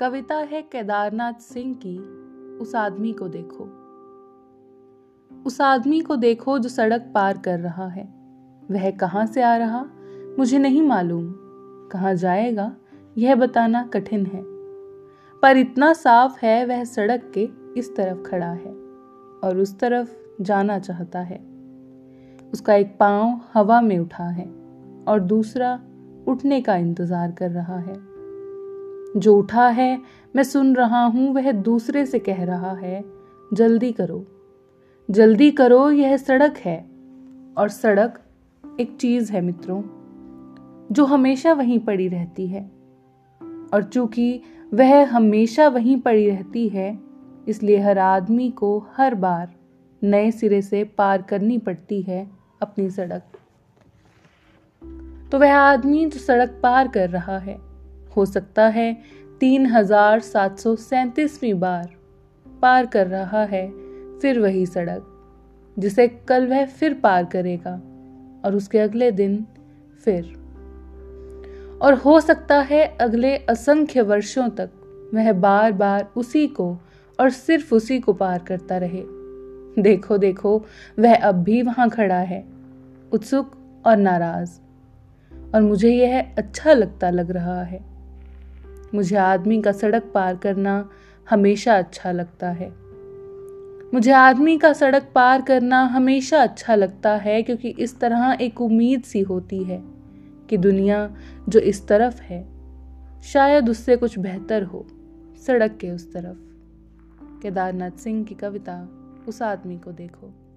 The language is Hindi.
कविता है केदारनाथ सिंह की, उस आदमी को देखो। उस आदमी को देखो जो सड़क पार कर रहा है। वह कहाँ से आ रहा? मुझे नहीं मालूम। कहाँ जाएगा? यह बताना कठिन है। पर इतना साफ़ है वह सड़क के इस तरफ़ खड़ा है और उस तरफ़ जाना चाहता है। उसका एक पाँव हवा में उठा है और दूसरा उठने का इंतज़ार कर रहा है। जो उठा है, मैं सुन रहा हूँ, वह दूसरे से कह रहा है, जल्दी करो। जल्दी करो, यह सड़क है। और सड़क एक चीज़ है मित्रों, जो हमेशा वहीं पड़ी रहती है। और चूँकि वह हमेशा वहीं पड़ी रहती है, इसलिए हर आदमी को हर बार नए सिरे से पार करनी पड़ती है अपनी सड़क। तो वह आदमी जो सड़क पार कर रहा है हो सकता है तीन हज़ार सात सौ सैतीसवीं बार। पार कर रहा है फिर वही सड़क, जिसे कल वह फिर पार करेगा और उसके अगले दिन फिर। और हो सकता है अगले असंख्य वर्षों तक वह बार बार उसी को और सिर्फ़ उसी को पार करता रहे। देखो देखो, वह अब भी वहाँ खड़ा है, उत्सुक और नाराज़। और मुझे यह अच्छा लगता लग रहा है। मुझे आदमी का सड़क पार करना हमेशा अच्छा लगता है। मुझे आदमी का सड़क पार करना हमेशा अच्छा लगता है क्योंकि इस तरह एक उम्मीद सी होती है कि दुनिया जो इस तरफ़ है, शायद उससे कुछ बेहतर हो, सड़क के उस तरफ़। केदारनाथ सिंह की कविता, उस आदमी को देखो।